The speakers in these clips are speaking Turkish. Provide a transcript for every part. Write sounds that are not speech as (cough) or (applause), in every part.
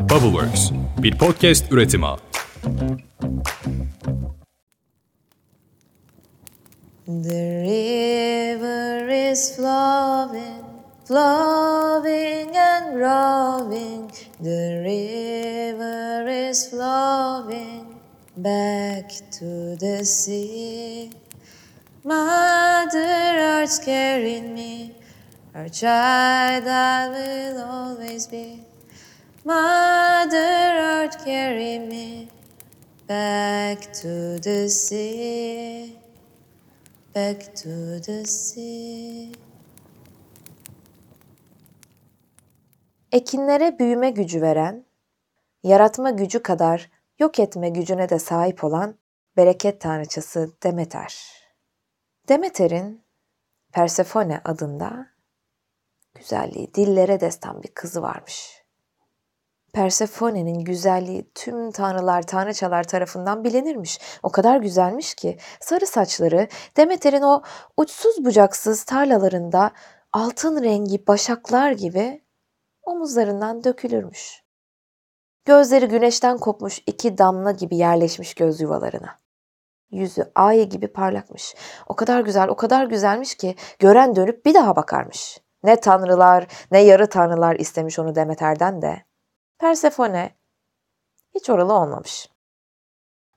Bubbleworks, bir podcast üretimi. The river is flowing, flowing and growing. The river is flowing back to the sea. Mother Earth's carrying me, our child I will always be. Mother Earth carry me back to the sea, back to the sea. Ekinlere büyüme gücü veren, yaratma gücü kadar yok etme gücüne de sahip olan bereket tanrıçası Demeter. Demeter'in Persefone adında güzelliği dillere destan bir kızı varmış. Persefone'nin güzelliği tüm tanrılar, tanrıçalar tarafından bilinirmiş. O kadar güzelmiş ki sarı saçları Demeter'in o uçsuz bucaksız tarlalarında altın rengi başaklar gibi omuzlarından dökülürmüş. Gözleri güneşten kopmuş iki damla gibi yerleşmiş göz yuvalarına. Yüzü ay gibi parlakmış. O kadar güzel, o kadar güzelmiş ki gören dönüp bir daha bakarmış. Ne tanrılar, ne yarı tanrılar istemiş onu Demeter'den de. Persefone hiç oralı olmamış.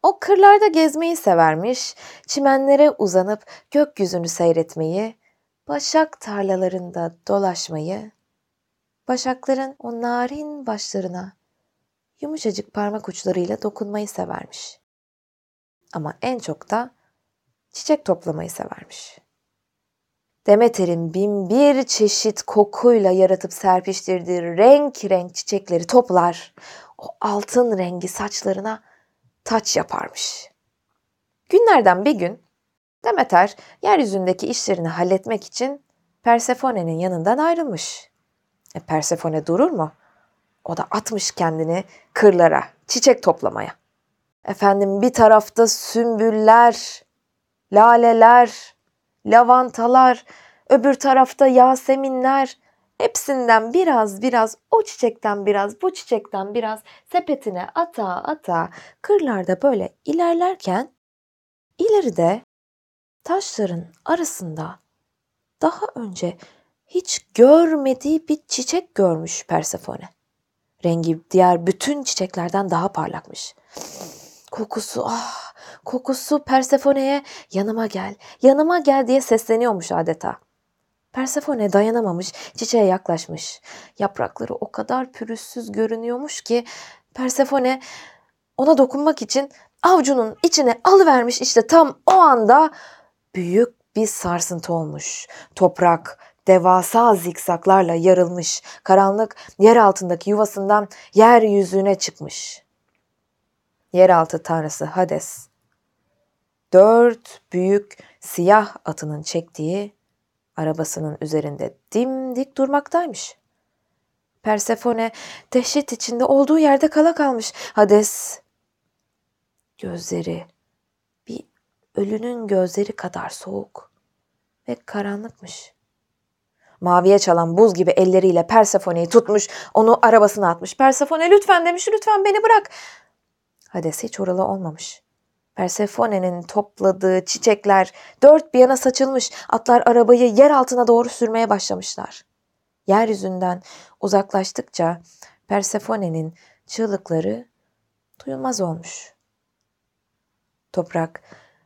O kırlarda gezmeyi severmiş, çimenlere uzanıp gökyüzünü seyretmeyi, başak tarlalarında dolaşmayı, başakların o narin başlarına yumuşacık parmak uçlarıyla dokunmayı severmiş. Ama en çok da çiçek toplamayı severmiş. Demeter'in bin bir çeşit kokuyla yaratıp serpiştirdiği renk renk çiçekleri toplar, o altın rengi saçlarına taç yaparmış. Günlerden bir gün Demeter yeryüzündeki işlerini halletmek için Persefone'nin yanından ayrılmış. E Persefone durur mu? O da atmış kendini kırlara, çiçek toplamaya. Efendim bir tarafta sümbüller, laleler, lavantalar, öbür tarafta yaseminler, hepsinden biraz biraz o çiçekten biraz bu çiçekten biraz sepetine ata ata kırlarda böyle ilerlerken ileride taşların arasında daha önce hiç görmediği bir çiçek görmüş Persefone. Rengi diğer bütün çiçeklerden daha parlakmış. Kokusu ah kokusu Persefone'ye yanıma gel, yanıma gel diye sesleniyormuş adeta. Persefone dayanamamış, çiçeğe yaklaşmış. Yaprakları o kadar pürüzsüz görünüyormuş ki Persefone ona dokunmak için avucunun içine alıvermiş işte tam o anda büyük bir sarsıntı olmuş. Toprak devasa zikzaklarla yarılmış. Karanlık yer altındaki yuvasından yeryüzüne çıkmış. Yeraltı tanrısı Hades dört büyük siyah atının çektiği arabasının üzerinde dimdik durmaktaymış. Persefone dehşet içinde olduğu yerde kala kalmış. Hades gözleri bir ölünün gözleri kadar soğuk ve karanlıkmış. Maviye çalan buz gibi elleriyle Persefone'yi tutmuş, onu arabasına atmış. Persefone lütfen demiş, lütfen beni bırak. Hades hiç oralı olmamış. Persephone'nin topladığı çiçekler dört bir yana saçılmış, atlar arabayı yer altına doğru sürmeye başlamışlar. Yeryüzünden uzaklaştıkça Persephone'nin çığlıkları duyulmaz olmuş. Toprak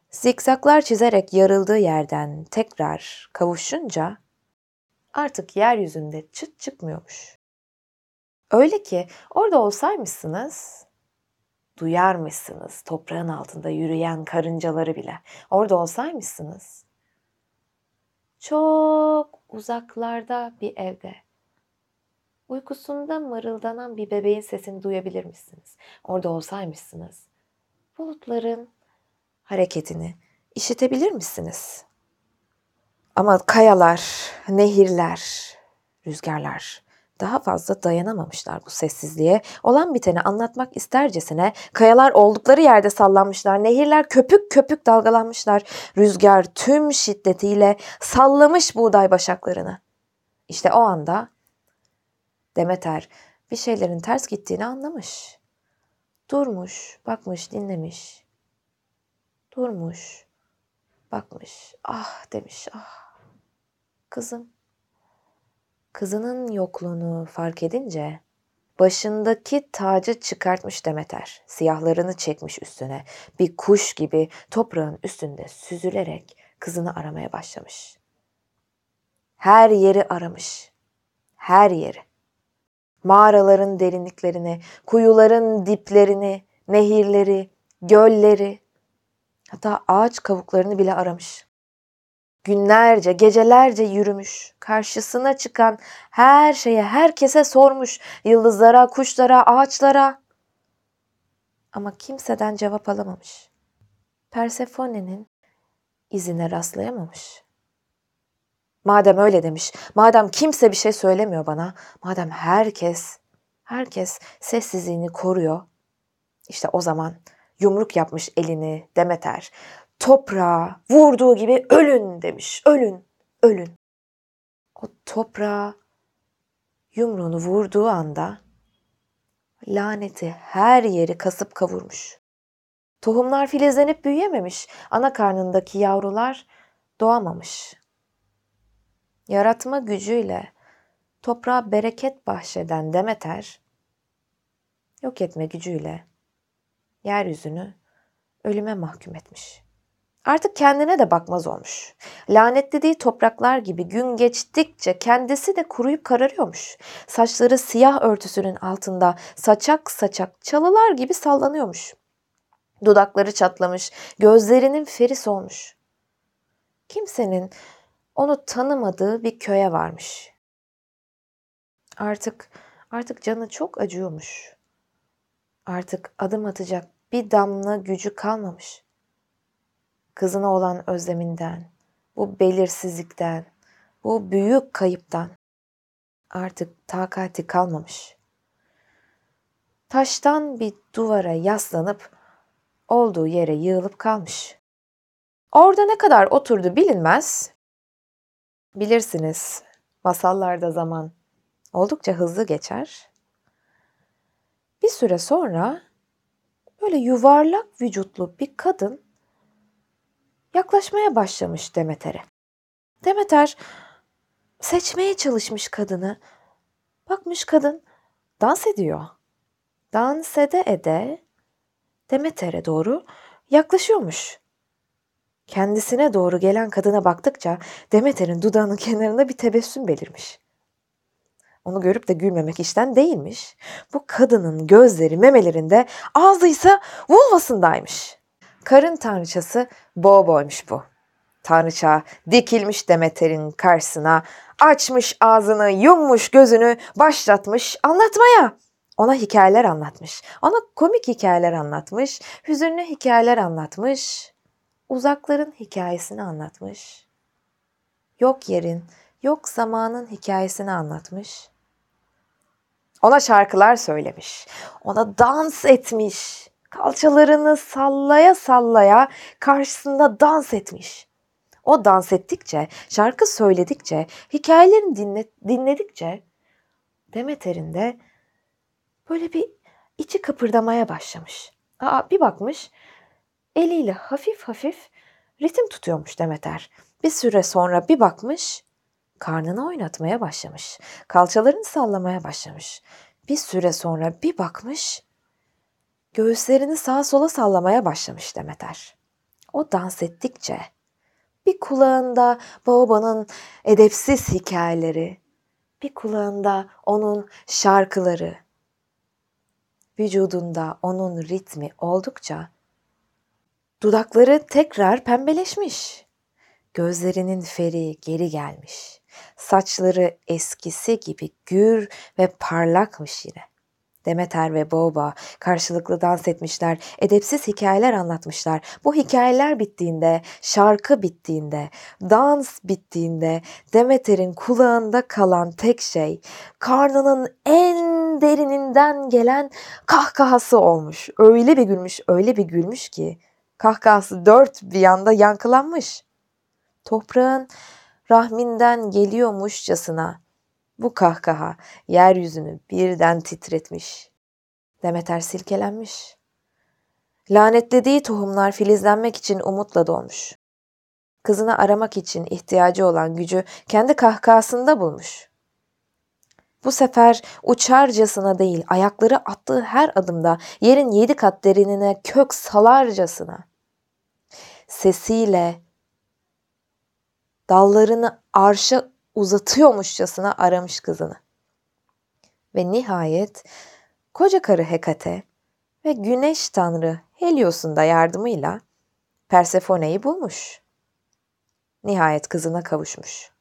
zikzaklar çizerek yarıldığı yerden tekrar kavuşunca artık yeryüzünde çıt çıkmıyormuş. Öyle ki orada olsaymışsınız duyarmışsınız toprağın altında yürüyen karıncaları bile. Orada olsaymışsınız. Çok uzaklarda bir evde uykusunda mırıldanan bir bebeğin sesini duyabilir misiniz? Orada olsaymışsınız. Bulutların hareketini işitebilir misiniz? Ama kayalar, nehirler, rüzgarlar daha fazla dayanamamışlar bu sessizliğe. Olan biteni anlatmak istercesine kayalar oldukları yerde sallanmışlar. Nehirler köpük köpük dalgalanmışlar. Rüzgar tüm şiddetiyle sallamış buğday başaklarını. İşte o anda Demeter bir şeylerin ters gittiğini anlamış. Durmuş, bakmış, dinlemiş. Durmuş, bakmış. Ah demiş, ah. Kızım. Kızının yokluğunu fark edince başındaki tacı çıkartmış Demeter. Siyahlarını çekmiş üstüne. Bir kuş gibi toprağın üstünde süzülerek kızını aramaya başlamış. Her yeri aramış. Her yeri. Mağaraların derinliklerini, kuyuların diplerini, nehirleri, gölleri, hatta ağaç kavuklarını bile aramış. Günlerce, gecelerce yürümüş. Karşısına çıkan her şeye, herkese sormuş. Yıldızlara, kuşlara, ağaçlara. Ama kimseden cevap alamamış. Persephone'nin izine rastlayamamış. Madem öyle demiş, madem kimse bir şey söylemiyor bana, madem herkes, herkes sessizliğini koruyor, işte o zaman yumruk yapmış elini Demeter, toprağa vurduğu gibi ölün demiş, ölün, ölün. O toprağa yumruğunu vurduğu anda laneti her yeri kasıp kavurmuş. Tohumlar filizlenip büyüyememiş, ana karnındaki yavrular doğamamış yaratma gücüyle toprağa bereket bahşeden Demeter, yok etme gücüyle yeryüzünü ölüme mahkum etmiş. Artık kendine de bakmaz olmuş. Lanetlediği topraklar gibi gün geçtikçe kendisi de kuruyup kararıyormuş. Saçları siyah örtüsünün altında saçak saçak çalılar gibi sallanıyormuş. Dudakları çatlamış, gözlerinin feris olmuş. Kimsenin onu tanımadığı bir köye varmış. Artık artık canı çok acıyormuş. Artık adım atacak bir damla gücü kalmamış. Kızına olan özleminden, bu belirsizlikten, bu büyük kayıptan artık takati kalmamış. Taştan bir duvara yaslanıp olduğu yere yığılıp kalmış. Orada ne kadar oturdu bilinmez Bilirsiniz, masallarda zaman oldukça hızlı geçer. Bir süre sonra böyle yuvarlak vücutlu bir kadın yaklaşmaya başlamış Demeter'e. Demeter seçmeye çalışmış kadını. Bakmış kadın dans ediyor. Dans ede ede Demeter'e doğru yaklaşıyormuş. Kendisine doğru gelen kadına baktıkça Demeter'in dudağının (laughs) kenarında bir tebessüm belirmiş. Onu görüp de gülmemek işten değilmiş. Bu kadının gözleri memelerinde, ağzı ise vulvasındaymış. Karın tanrıçası Bobo'ymuş bu. Tanrıça dikilmiş Demeter'in karşısına, açmış ağzını, yummuş gözünü, başlatmış anlatmaya. Ona hikayeler anlatmış. Ona komik hikayeler anlatmış, hüzünlü hikayeler anlatmış uzakların hikayesini anlatmış. Yok yerin, yok zamanın hikayesini anlatmış. Ona şarkılar söylemiş. Ona dans etmiş. Kalçalarını sallaya sallaya karşısında dans etmiş. O dans ettikçe, şarkı söyledikçe, hikayelerini dinle, dinledikçe Demeter'in de böyle bir içi kıpırdamaya başlamış. Aa, bir bakmış eliyle hafif hafif ritim tutuyormuş Demeter. Bir süre sonra bir bakmış, karnını oynatmaya başlamış. Kalçalarını sallamaya başlamış. Bir süre sonra bir bakmış, göğüslerini sağa sola sallamaya başlamış Demeter. O dans ettikçe bir kulağında babanın edepsiz hikayeleri, bir kulağında onun şarkıları, vücudunda onun ritmi oldukça Dudakları tekrar pembeleşmiş. Gözlerinin feri geri gelmiş. Saçları eskisi gibi gür ve parlakmış yine. Demeter ve Boba karşılıklı dans etmişler, edepsiz hikayeler anlatmışlar. Bu hikayeler bittiğinde, şarkı bittiğinde, dans bittiğinde Demeter'in kulağında kalan tek şey karnının en derininden gelen kahkahası olmuş. Öyle bir gülmüş, öyle bir gülmüş ki Kahkahası dört bir yanda yankılanmış. Toprağın rahminden geliyormuşçasına Bu kahkaha yeryüzünü birden titretmiş. Demeter silkelenmiş. Lanetlediği tohumlar filizlenmek için umutla dolmuş. Kızını aramak için ihtiyacı olan gücü kendi kahkahasında bulmuş. Bu sefer uçarcasına değil, ayakları attığı her adımda yerin yedi kat derinine kök salarcasına, sesiyle dallarını arşa uzatıyormuşçasına aramış kızını. Ve nihayet koca karı Hekate ve güneş tanrı Helios'un da yardımıyla Persephone'yi bulmuş. Nihayet kızına kavuşmuş.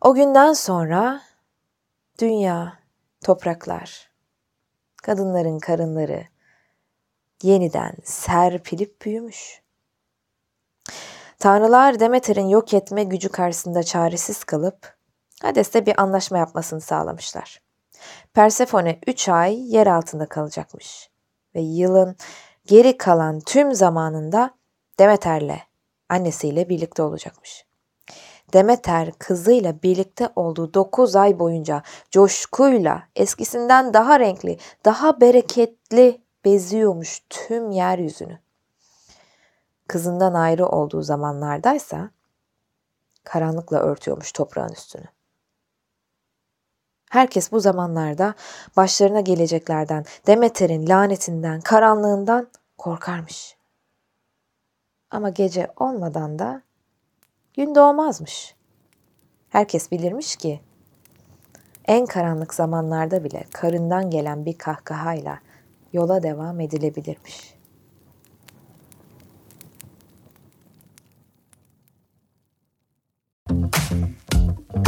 O günden sonra dünya, topraklar, kadınların karınları yeniden serpilip büyümüş. Tanrılar Demeter'in yok etme gücü karşısında çaresiz kalıp Hades'te bir anlaşma yapmasını sağlamışlar. Persefone 3 ay yer altında kalacakmış ve yılın geri kalan tüm zamanında Demeter'le, annesiyle birlikte olacakmış. Demeter kızıyla birlikte olduğu 9 ay boyunca coşkuyla eskisinden daha renkli, daha bereketli beziyormuş tüm yeryüzünü. Kızından ayrı olduğu zamanlardaysa karanlıkla örtüyormuş toprağın üstünü. Herkes bu zamanlarda başlarına geleceklerden, Demeter'in lanetinden, karanlığından korkarmış. Ama gece olmadan da gün doğmazmış. Herkes bilirmiş ki en karanlık zamanlarda bile karından gelen bir kahkahayla yola devam edilebilirmiş.